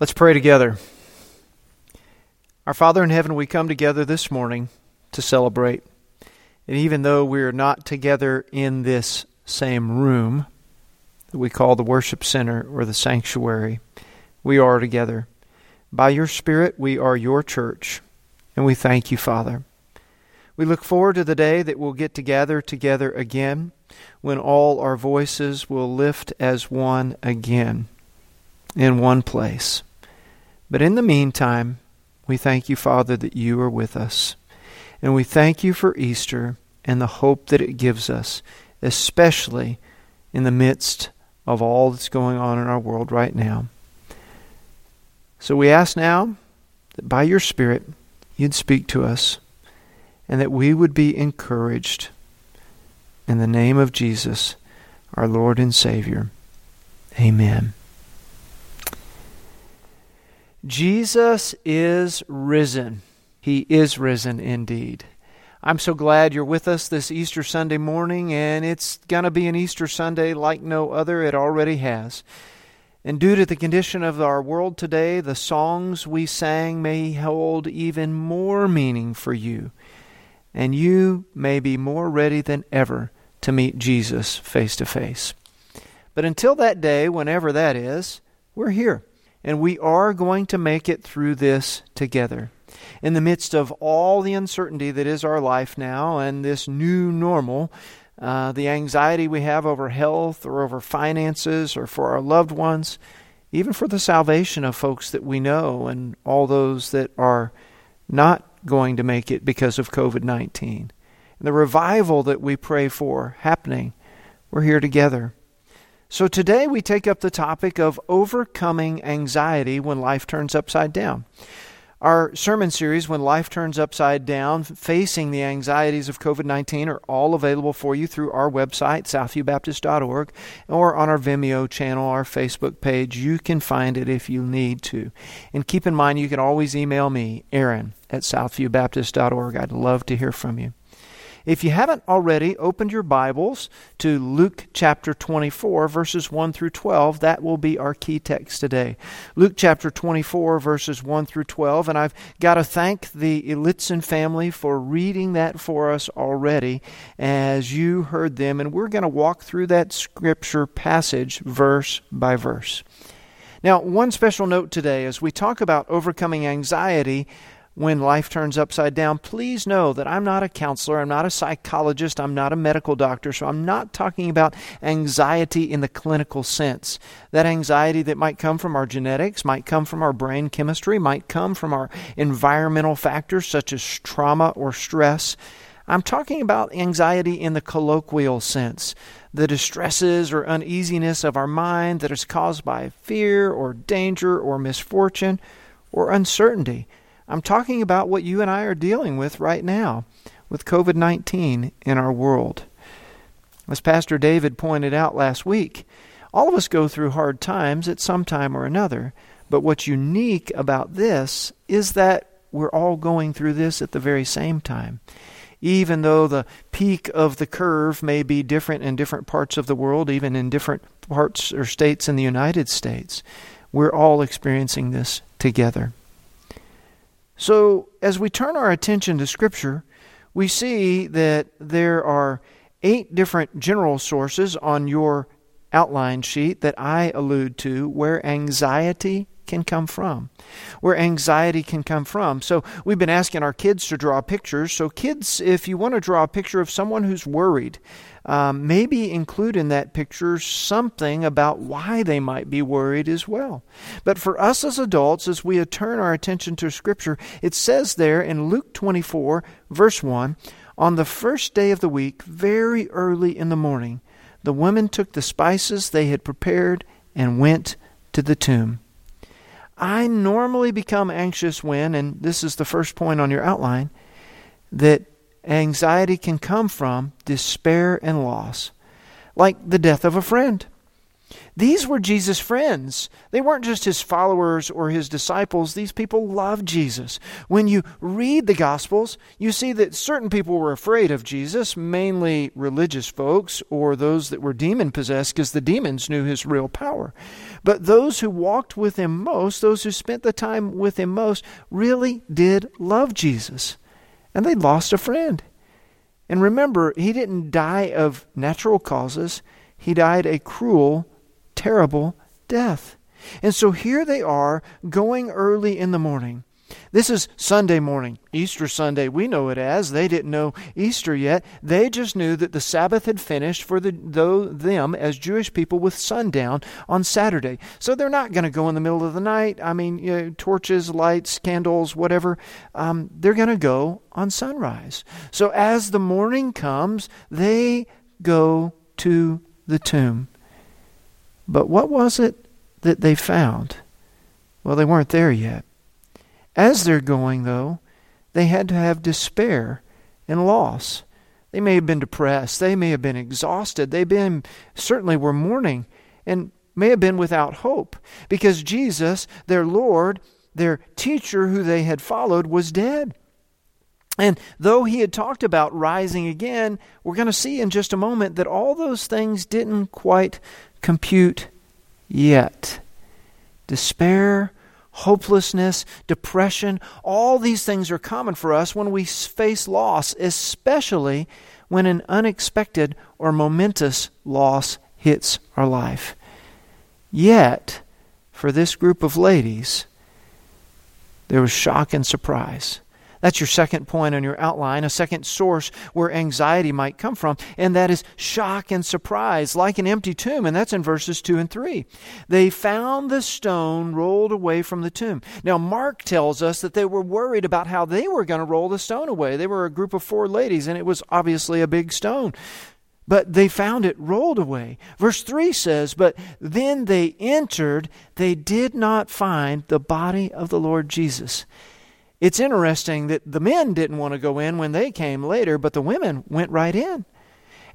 Let's pray together. Our Father in heaven, we come together this morning to celebrate. And even though we are not together in this same room that we call the worship center or the sanctuary, we are together. By your Spirit, we are your church, and we thank you, Father. We look forward to the day that we'll get to gather together again, when all our voices will lift as one again in one place. But in the meantime, we thank you, Father, that you are with us. And we thank you for Easter and the hope that it gives us, especially in the midst of all that's going on in our world right now. So we ask now that by your Spirit you'd speak to us and that we would be encouraged. In the name of Jesus, our Lord and Savior. Amen. Jesus is risen. He is risen indeed. I'm so glad you're with us this Easter Sunday morning, and it's going to be an Easter Sunday like no other. It already has. And due to the condition of our world today, the songs we sang may hold even more meaning for you. And you may be more ready than ever to meet Jesus face to face. But until that day, whenever that is, we're here and we are going to make it through this together. In the midst of all the uncertainty that is our life now and this new normal, uh, the anxiety we have over health or over finances or for our loved ones, even for the salvation of folks that we know and all those that are not going to make it because of COVID 19. The revival that we pray for happening, we're here together. So today we take up the topic of overcoming anxiety when life turns upside down. Our sermon series, When Life Turns Upside Down, Facing the Anxieties of COVID 19, are all available for you through our website, southviewbaptist.org, or on our Vimeo channel, our Facebook page. You can find it if you need to. And keep in mind, you can always email me, Aaron, at southviewbaptist.org. I'd love to hear from you. If you haven't already opened your Bibles to Luke chapter 24, verses 1 through 12, that will be our key text today. Luke chapter 24, verses 1 through 12. And I've got to thank the Elitzen family for reading that for us already as you heard them. And we're going to walk through that scripture passage verse by verse. Now, one special note today as we talk about overcoming anxiety when life turns upside down, please know that I'm not a counselor, I'm not a psychologist, I'm not a medical doctor, so I'm not talking about anxiety in the clinical sense. That anxiety that might come from our genetics, might come from our brain chemistry, might come from our environmental factors such as trauma or stress. I'm talking about anxiety in the colloquial sense, the distresses or uneasiness of our mind that is caused by fear or danger or misfortune or uncertainty. I'm talking about what you and I are dealing with right now with COVID 19 in our world. As Pastor David pointed out last week, all of us go through hard times at some time or another, but what's unique about this is that we're all going through this at the very same time. Even though the peak of the curve may be different in different parts of the world, even in different parts or states in the United States, we're all experiencing this together. So, as we turn our attention to Scripture, we see that there are eight different general sources on your outline sheet that I allude to where anxiety can come from. Where anxiety can come from. So, we've been asking our kids to draw pictures. So, kids, if you want to draw a picture of someone who's worried, um, maybe include in that picture something about why they might be worried as well. But for us as adults, as we turn our attention to Scripture, it says there in Luke 24, verse 1 On the first day of the week, very early in the morning, the women took the spices they had prepared and went to the tomb. I normally become anxious when, and this is the first point on your outline, that anxiety can come from despair and loss, like the death of a friend. These were Jesus' friends. They weren't just his followers or his disciples. These people loved Jesus. When you read the Gospels, you see that certain people were afraid of Jesus, mainly religious folks or those that were demon possessed because the demons knew his real power. But those who walked with him most, those who spent the time with him most, really did love Jesus. And they lost a friend. And remember, he didn't die of natural causes, he died a cruel terrible death. And so here they are going early in the morning. This is Sunday morning, Easter Sunday. We know it as. They didn't know Easter yet. They just knew that the Sabbath had finished for the, though, them as Jewish people with sundown on Saturday. So they're not going to go in the middle of the night. I mean, you know, torches, lights, candles, whatever. Um, they're going to go on sunrise. So as the morning comes, they go to the tomb. But what was it that they found? Well, they weren't there yet. As they're going, though, they had to have despair and loss. They may have been depressed. They may have been exhausted. They been certainly were mourning and may have been without hope because Jesus, their Lord, their teacher who they had followed, was dead. And though he had talked about rising again, we're going to see in just a moment that all those things didn't quite compute yet. Despair, hopelessness, depression, all these things are common for us when we face loss, especially when an unexpected or momentous loss hits our life. Yet, for this group of ladies, there was shock and surprise. That's your second point on your outline, a second source where anxiety might come from, and that is shock and surprise, like an empty tomb, and that's in verses 2 and 3. They found the stone rolled away from the tomb. Now, Mark tells us that they were worried about how they were going to roll the stone away. They were a group of four ladies, and it was obviously a big stone but they found it rolled away. Verse 3 says, But then they entered, they did not find the body of the Lord Jesus. It's interesting that the men didn't want to go in when they came later, but the women went right in.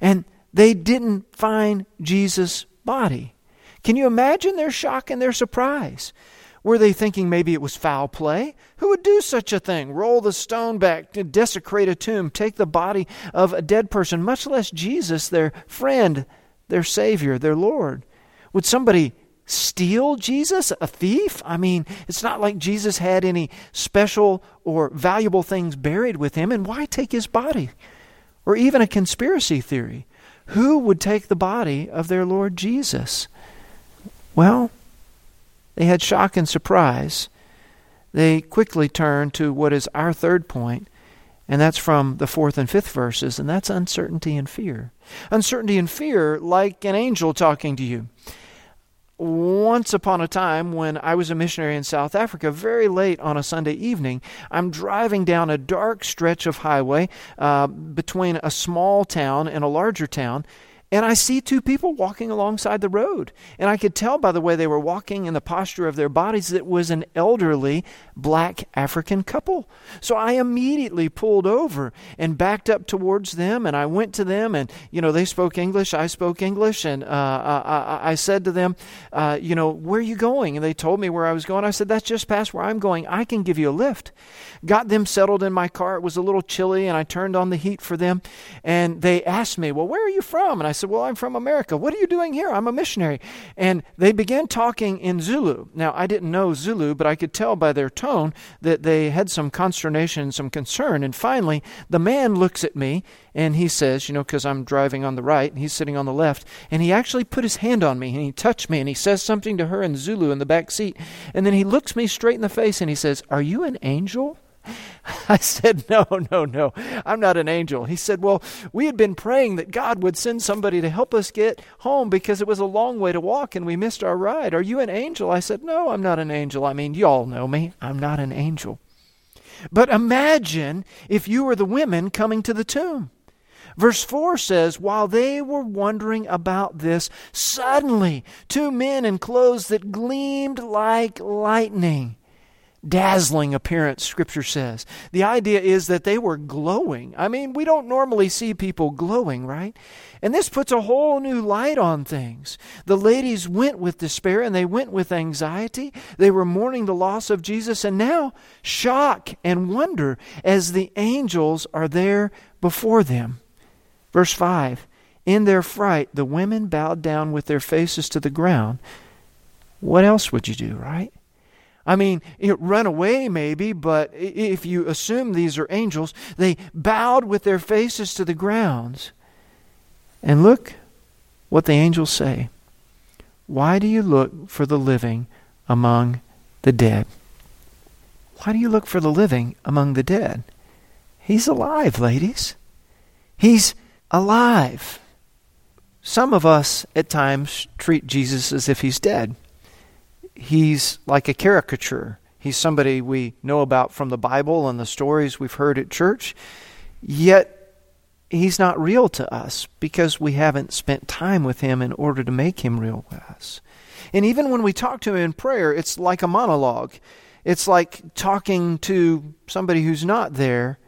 And they didn't find Jesus' body. Can you imagine their shock and their surprise? Were they thinking maybe it was foul play? Who would do such a thing? Roll the stone back, desecrate a tomb, take the body of a dead person, much less Jesus, their friend, their Savior, their Lord? Would somebody steal Jesus? A thief? I mean, it's not like Jesus had any special or valuable things buried with him, and why take his body? Or even a conspiracy theory. Who would take the body of their Lord Jesus? Well, they had shock and surprise. They quickly turned to what is our third point, and that's from the fourth and fifth verses, and that's uncertainty and fear. Uncertainty and fear, like an angel talking to you once upon a time when I was a missionary in South Africa, very late on a Sunday evening, I'm driving down a dark stretch of highway uh, between a small town and a larger town, and I see two people walking alongside the road. And I could tell by the way they were walking and the posture of their bodies that it was an elderly black African couple. So I immediately pulled over and backed up towards them. And I went to them, and, you know, they spoke English. I spoke English. And uh, I, I, said to them, uh, you know, where are you going? And they told me where I was going. I said, that's just past where I'm going. I can give you a lift. Got them settled in my car. It was a little chilly, and I turned on the heat for them. And they asked me, well, where are you from? And I said, Well, I'm from America. What are you doing here? I'm a missionary. And they began talking in Zulu. Now, I didn't know Zulu, but I could tell by their tone that they had some consternation, some concern. And finally, the man looks at me and he says, You know, because I'm driving on the right and he's sitting on the left. And he actually put his hand on me and he touched me and he says something to her in Zulu in the back seat. And then he looks me straight in the face and he says, Are you an angel? I said, No, no, no, I'm not an angel. He said, Well, we had been praying that God would send somebody to help us get home because it was a long way to walk and we missed our ride. Are you an angel? I said, No, I'm not an angel. I mean, you all know me. I'm not an angel. But imagine if you were the women coming to the tomb. Verse 4 says, While they were wondering about this, suddenly two men in clothes that gleamed like lightning dazzling appearance, Scripture says. The idea is that they were glowing. I mean, we don't normally see people glowing, right? And this puts a whole new light on things. The ladies went with despair and they went with anxiety. They were mourning the loss of Jesus, and now shock and wonder as the angels are there before them. Verse 5 In their fright, the women bowed down with their faces to the ground. What else would you do, right? I mean, it run away maybe, but if you assume these are angels, they bowed with their faces to the ground. And look what the angels say. Why do you look for the living among the dead? Why do you look for the living among the dead? He's alive, ladies. He's alive. Some of us at times treat Jesus as if he's dead he's like a caricature. He's somebody we know about from the Bible and the stories we've heard at church, yet he's not real to us because we haven't spent time with him in order to make him real with us. And even when we talk to him in prayer, it's like a monologue. It's like talking to somebody who's not there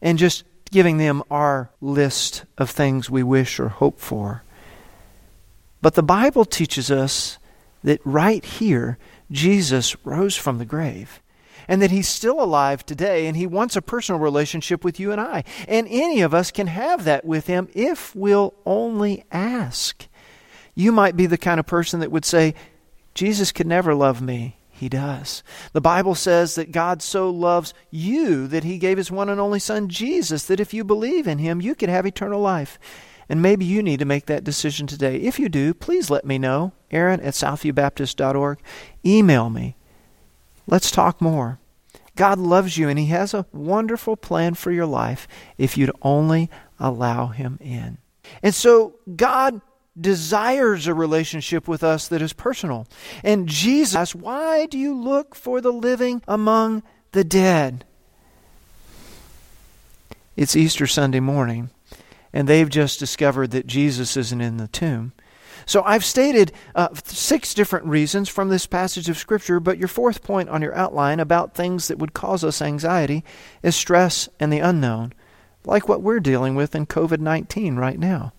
and just giving them our list of things we wish or hope for. But the Bible teaches us that right here, Jesus rose from the grave and that he's still alive today and he wants a personal relationship with you and I. And any of us can have that with him if we'll only ask. You might be the kind of person that would say, Jesus could never love me. He does. The Bible says that God so loves you that he gave his one and only Son, Jesus, that if you believe in him, you could have eternal life. And maybe you need to make that decision today. If you do, please let me know. Aaron at southviewbaptist.org. Email me. Let's talk more. God loves you and He has a wonderful plan for your life if you'd only allow Him in. And so God desires a relationship with us that is personal. And Jesus asks, Why do you look for the living among the dead? It's Easter Sunday morning and they've just discovered that Jesus isn't in the tomb. So I've stated uh, six different reasons from this passage of Scripture, but your fourth point on your outline about things that would cause us anxiety is stress and the unknown, like what we're dealing with in COVID 19 right now.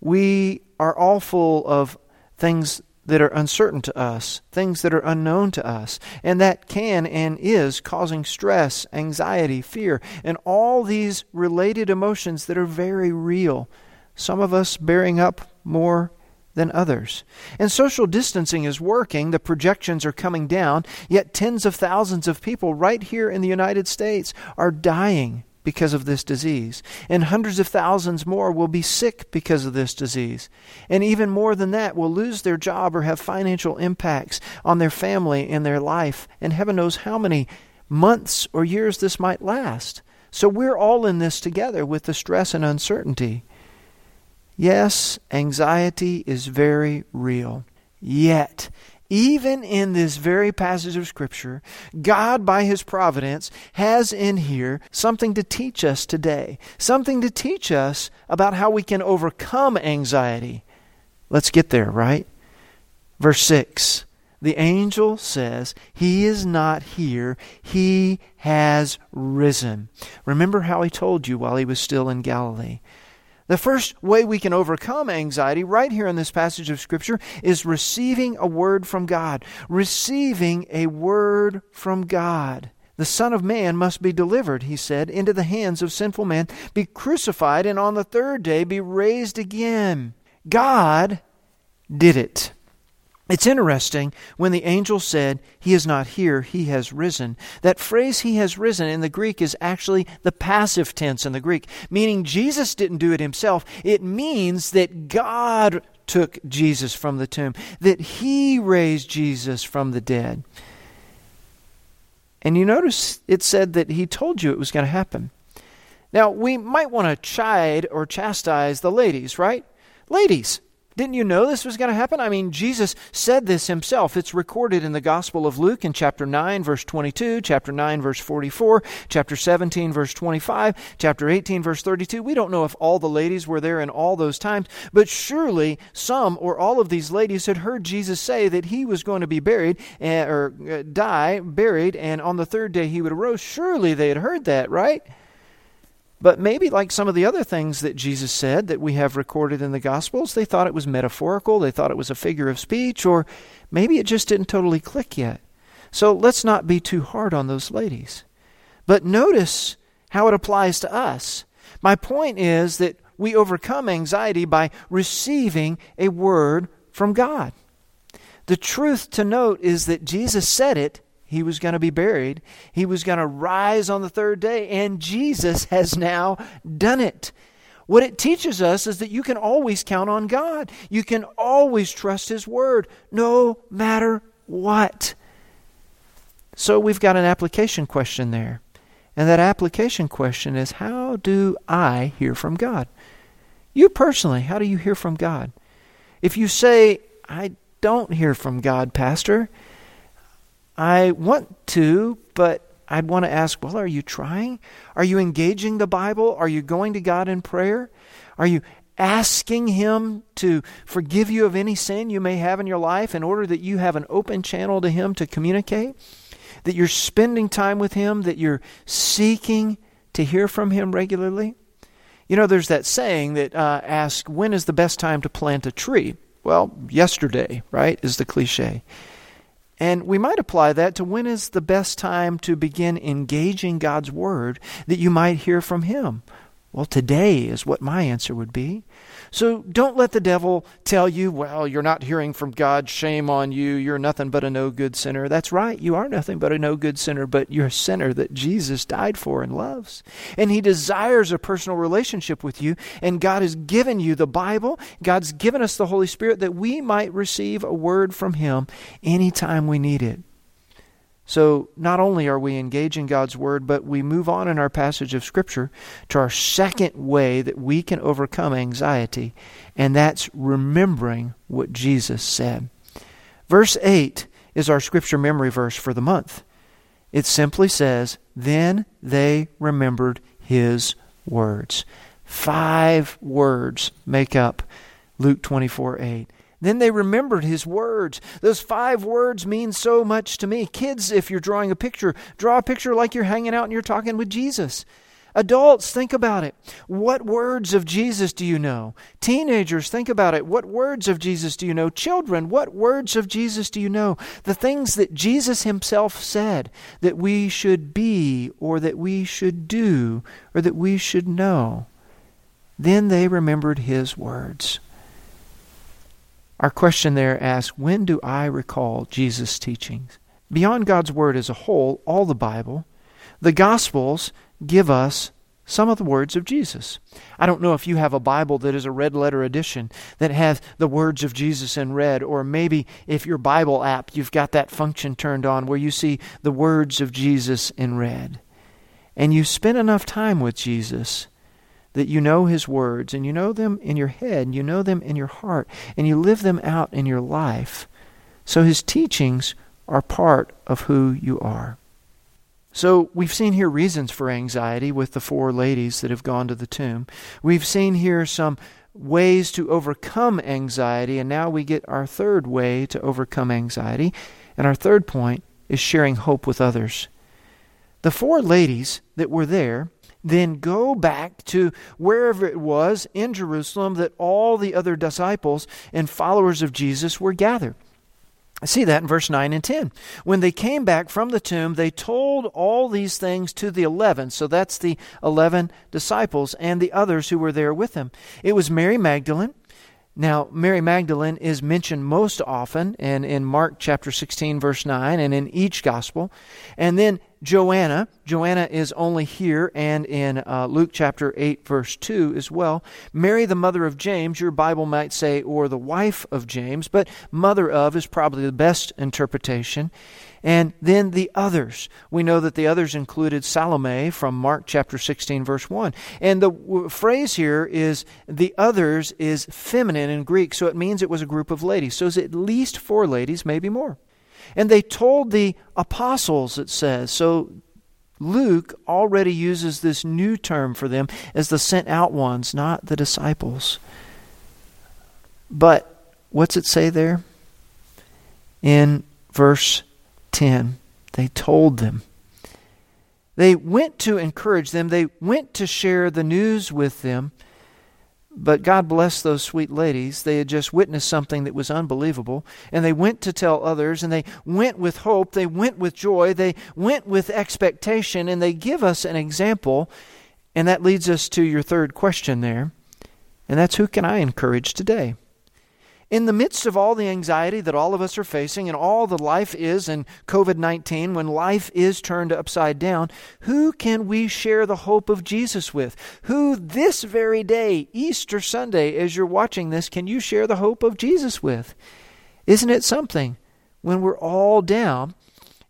We are all full of things that are uncertain to us, things that are unknown to us, and that can and is causing stress, anxiety, fear, and all these related emotions that are very real. Some of us bearing up more than others. And social distancing is working, the projections are coming down, yet tens of thousands of people right here in the United States are dying because of this disease. And hundreds of thousands more will be sick because of this disease. And even more than that, will lose their job or have financial impacts on their family and their life. And heaven knows how many months or years this might last. So we're all in this together with the stress and uncertainty. Yes, anxiety is very real. Yet, even in this very passage of Scripture, God, by His providence, has in here something to teach us today, something to teach us about how we can overcome anxiety. Let's get there, right? Verse 6 The angel says, He is not here, He has risen. Remember how He told you while He was still in Galilee. The first way we can overcome anxiety, right here in this passage of Scripture, is receiving a word from God. Receiving a word from God. The Son of Man must be delivered, he said, into the hands of sinful men, be crucified, and on the third day be raised again. God did it. It's interesting when the angel said, He is not here, He has risen. That phrase, He has risen, in the Greek is actually the passive tense in the Greek, meaning Jesus didn't do it Himself. It means that God took Jesus from the tomb, that He raised Jesus from the dead. And you notice it said that He told you it was going to happen. Now, we might want to chide or chastise the ladies, right? Ladies, Didn't you know this was going to happen? I mean, Jesus said this himself. It's recorded in the Gospel of Luke in chapter 9, verse 22, chapter 9, verse 44, chapter 17, verse 25, chapter 18, verse 32. We don't know if all the ladies were there in all those times, but surely some or all of these ladies had heard Jesus say that he was going to be buried eh, or uh, die, buried, and on the third day he would arise. Surely they had heard that, right? But maybe, like some of the other things that Jesus said that we have recorded in the Gospels, they thought it was metaphorical, they thought it was a figure of speech, or maybe it just didn't totally click yet. So let's not be too hard on those ladies. But notice how it applies to us. My point is that we overcome anxiety by receiving a word from God. The truth to note is that Jesus said it he was going to be buried. He was going to rise on the third day, and Jesus has now done it. What it teaches us is that you can always count on God. You can always trust His Word, no matter what. So we've got an application question there. And that application question is how do I hear from God? You personally, how do you hear from God? If you say, I don't hear from God, Pastor, I want to, but I'd want to ask, well, are you trying? Are you engaging the Bible? Are you going to God in prayer? Are you asking Him to forgive you of any sin you may have in your life in order that you have an open channel to Him to communicate? That you're spending time with Him, that you're seeking to hear from Him regularly? You know, there's that saying that uh, asks, when is the best time to plant a tree? Well, yesterday, right, is the cliche. And we might apply that to when is the best time to begin engaging God's Word that you might hear from Him? Well, today is what my answer would be. So don't let the devil tell you, well, you're not hearing from God. Shame on you. You're nothing but a no good sinner. That's right. You are nothing but a no good sinner, but you're a sinner that Jesus died for and loves. And he desires a personal relationship with you. And God has given you the Bible. God's given us the Holy Spirit that we might receive a word from him anytime we need it. So, not only are we engaging God's Word, but we move on in our passage of Scripture to our second way that we can overcome anxiety, and that's remembering what Jesus said. Verse 8 is our Scripture memory verse for the month. It simply says, Then they remembered His words. Five words make up Luke 24 8. Then they remembered his words. Those five words mean so much to me. Kids, if you're drawing a picture, draw a picture like you're hanging out and you're talking with Jesus. Adults, think about it. What words of Jesus do you know? Teenagers, think about it. What words of Jesus do you know? Children, what words of Jesus do you know? The things that Jesus himself said that we should be, or that we should do, or that we should know. Then they remembered his words. Our question there asks When do I recall Jesus' teachings? Beyond God's Word as a whole, all the Bible, the Gospels give us some of the words of Jesus. I don't know if you have a Bible that is a red letter edition that has the words of Jesus in red, or maybe if your Bible app, you've got that function turned on where you see the words of Jesus in red. And you spend enough time with Jesus that you know His words and you know them in your head, and you know them in your heart, and you live them out in your life. So His teachings are part of who you are. So we've seen here reasons for anxiety with the four ladies that have gone to the tomb. We've seen here some ways to overcome anxiety, and now we get our third way to overcome anxiety. And our third point is sharing hope with others. The four ladies that were there then go back to wherever it was in Jerusalem that all the other disciples and followers of Jesus were gathered. I see that in verse 9 and 10. When they came back from the tomb, they told all these things to the eleven. So that's the eleven disciples and the others who were there with them. It was Mary Magdalene. Now, Mary Magdalene is mentioned most often and in Mark chapter 16, verse 9, and in each gospel. And then Joanna. Joanna is only here and in uh, Luke chapter 8, verse 2 as well. Mary, the mother of James, your Bible might say, or the wife of James, but mother of is probably the best interpretation. And then the others. We know that the others included Salome from Mark chapter 16, verse 1. And the w- phrase here is the others is feminine in Greek, so it means it was a group of ladies. So it's at least four ladies, maybe more. And they told the apostles, it says. So Luke already uses this new term for them as the sent out ones, not the disciples. But what's it say there? In verse 10, they told them. They went to encourage them, they went to share the news with them. But God bless those sweet ladies. They had just witnessed something that was unbelievable. And they went to tell others, and they went with hope. They went with joy. They went with expectation. And they give us an example. And that leads us to your third question there. And that's who can I encourage today? In the midst of all the anxiety that all of us are facing and all the life is in COVID 19, when life is turned upside down, who can we share the hope of Jesus with? Who this very day, Easter Sunday, as you're watching this, can you share the hope of Jesus with? Isn't it something when we're all down?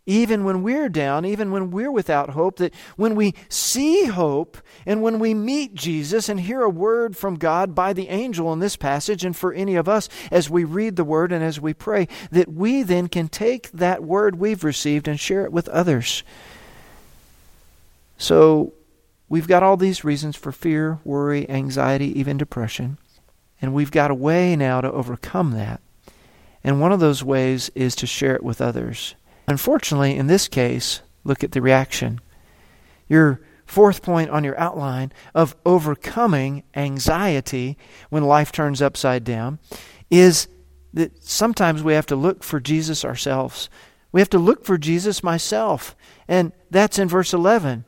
Even when we're down, even when we're without hope, that when we see hope and when we meet Jesus and hear a word from God by the angel in this passage, and for any of us as we read the word and as we pray, that we then can take that word we've received and share it with others. So we've got all these reasons for fear, worry, anxiety, even depression, and we've got a way now to overcome that. And one of those ways is to share it with others. Unfortunately, in this case, look at the reaction. Your fourth point on your outline of overcoming anxiety when life turns upside down is that sometimes we have to look for Jesus ourselves. We have to look for Jesus myself. And that's in verse 11.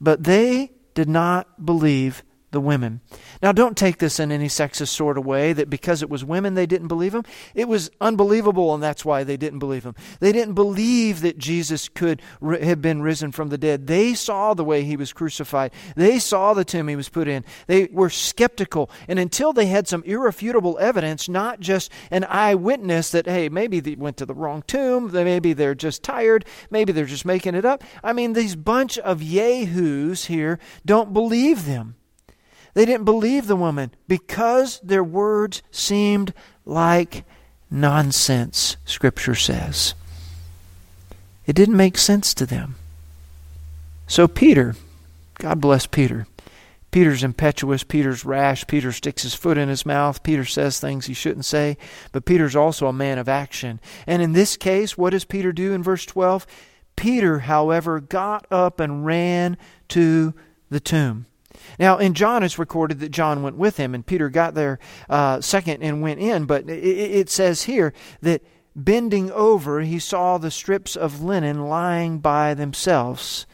But they did not believe the women. Now, don't take this in any sexist sort of way that because it was women they didn't believe him. It was unbelievable, and that's why they didn't believe him. They didn't believe that Jesus could have been risen from the dead. They saw the way he was crucified, they saw the tomb he was put in. They were skeptical. And until they had some irrefutable evidence, not just an eyewitness that, hey, maybe they went to the wrong tomb, maybe they're just tired, maybe they're just making it up. I mean, these bunch of yahoos here don't believe them. They didn't believe the woman because their words seemed like nonsense, Scripture says. It didn't make sense to them. So, Peter, God bless Peter. Peter's impetuous, Peter's rash, Peter sticks his foot in his mouth, Peter says things he shouldn't say, but Peter's also a man of action. And in this case, what does Peter do in verse 12? Peter, however, got up and ran to the tomb. Now, in John, it's recorded that John went with him, and Peter got there uh, second and went in. But it, it says here that bending over, he saw the strips of linen lying by themselves.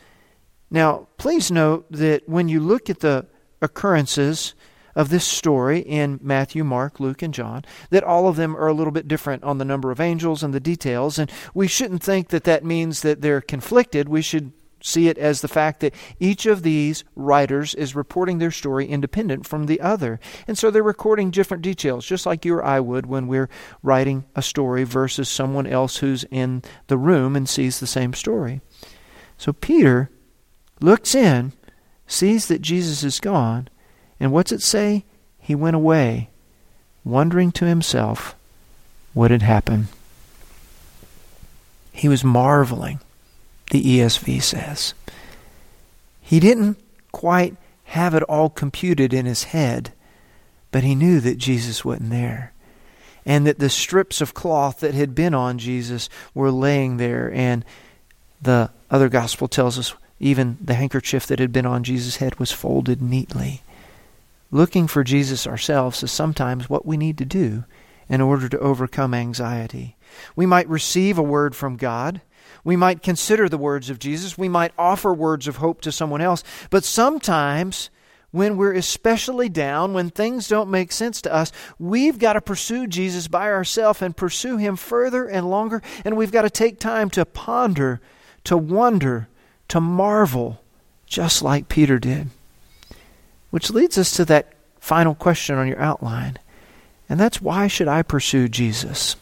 Now, please note that when you look at the occurrences of this story in Matthew, Mark, Luke, and John, that all of them are a little bit different on the number of angels and the details. And we shouldn't think that that means that they're conflicted. We should see it as the fact that each of these writers is reporting their story independent from the other. And so they're recording different details, just like you or I would when we're writing a story versus someone else who's in the room and sees the same story. So Peter looks in, sees that Jesus is gone, and what's it say? He went away, wondering to himself what had happened. He was marveling the ESV says. He didn't quite have it all computed in his head, but he knew that Jesus wasn't there. And that the strips of cloth that had been on Jesus were laying there. And the other gospel tells us even the handkerchief that had been on Jesus' head was folded neatly. Looking for Jesus ourselves is sometimes what we need to do in order to overcome anxiety. We might receive a word from God we might consider the words of Jesus. We might offer words of hope to someone else. But sometimes, when we're especially down, when things don't make sense to us, we've got to pursue Jesus by ourselves and pursue Him further and longer. And we've got to take time to ponder, to wonder, to marvel, just like Peter did. Which leads us to that final question on your outline. And that's why should I pursue Jesus?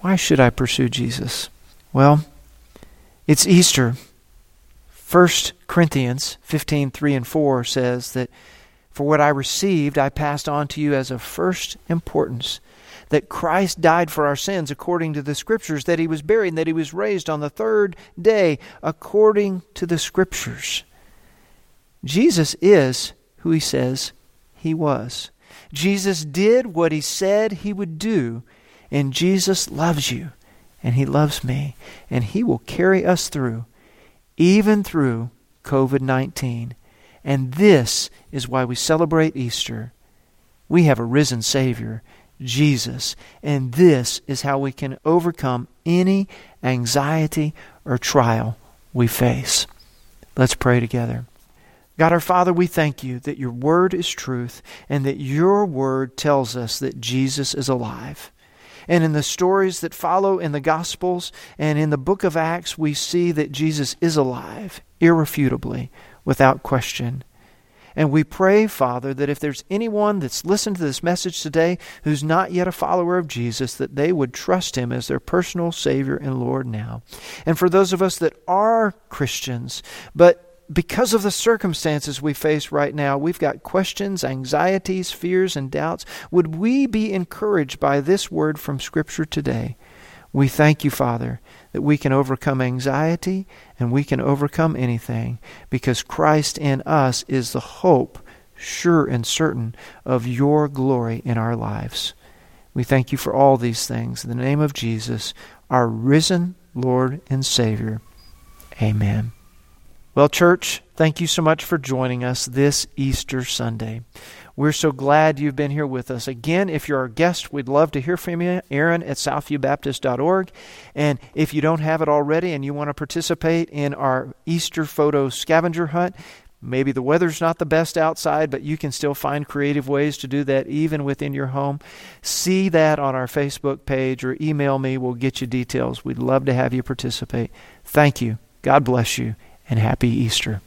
Why should I pursue Jesus? Well, it's Easter. 1 Corinthians 15 3 and 4 says that, For what I received, I passed on to you as of first importance that Christ died for our sins according to the Scriptures, that he was buried, and that he was raised on the third day according to the Scriptures. Jesus is who he says he was. Jesus did what he said he would do, and Jesus loves you, and he loves me, and he will carry us through, even through COVID 19. And this is why we celebrate Easter. We have a risen Savior, Jesus, and this is how we can overcome any anxiety or trial we face. Let's pray together. God our Father, we thank you that your word is truth and that your word tells us that Jesus is alive. And in the stories that follow in the Gospels and in the book of Acts, we see that Jesus is alive, irrefutably, without question. And we pray, Father, that if there's anyone that's listened to this message today who's not yet a follower of Jesus, that they would trust him as their personal Savior and Lord now. And for those of us that are Christians, but because of the circumstances we face right now, we've got questions, anxieties, fears, and doubts. Would we be encouraged by this word from Scripture today? We thank you, Father, that we can overcome anxiety and we can overcome anything because Christ in us is the hope, sure and certain, of your glory in our lives. We thank you for all these things. In the name of Jesus, our risen Lord and Savior. Amen. Well, church, thank you so much for joining us this Easter Sunday. We're so glad you've been here with us. Again, if you're our guest, we'd love to hear from you. Aaron at southviewbaptist.org. And if you don't have it already and you want to participate in our Easter photo scavenger hunt, Maybe the weather's not the best outside, but you can still find creative ways to do that even within your home. See that on our Facebook page or email me. We'll get you details. We'd love to have you participate. Thank you. God bless you and happy Easter.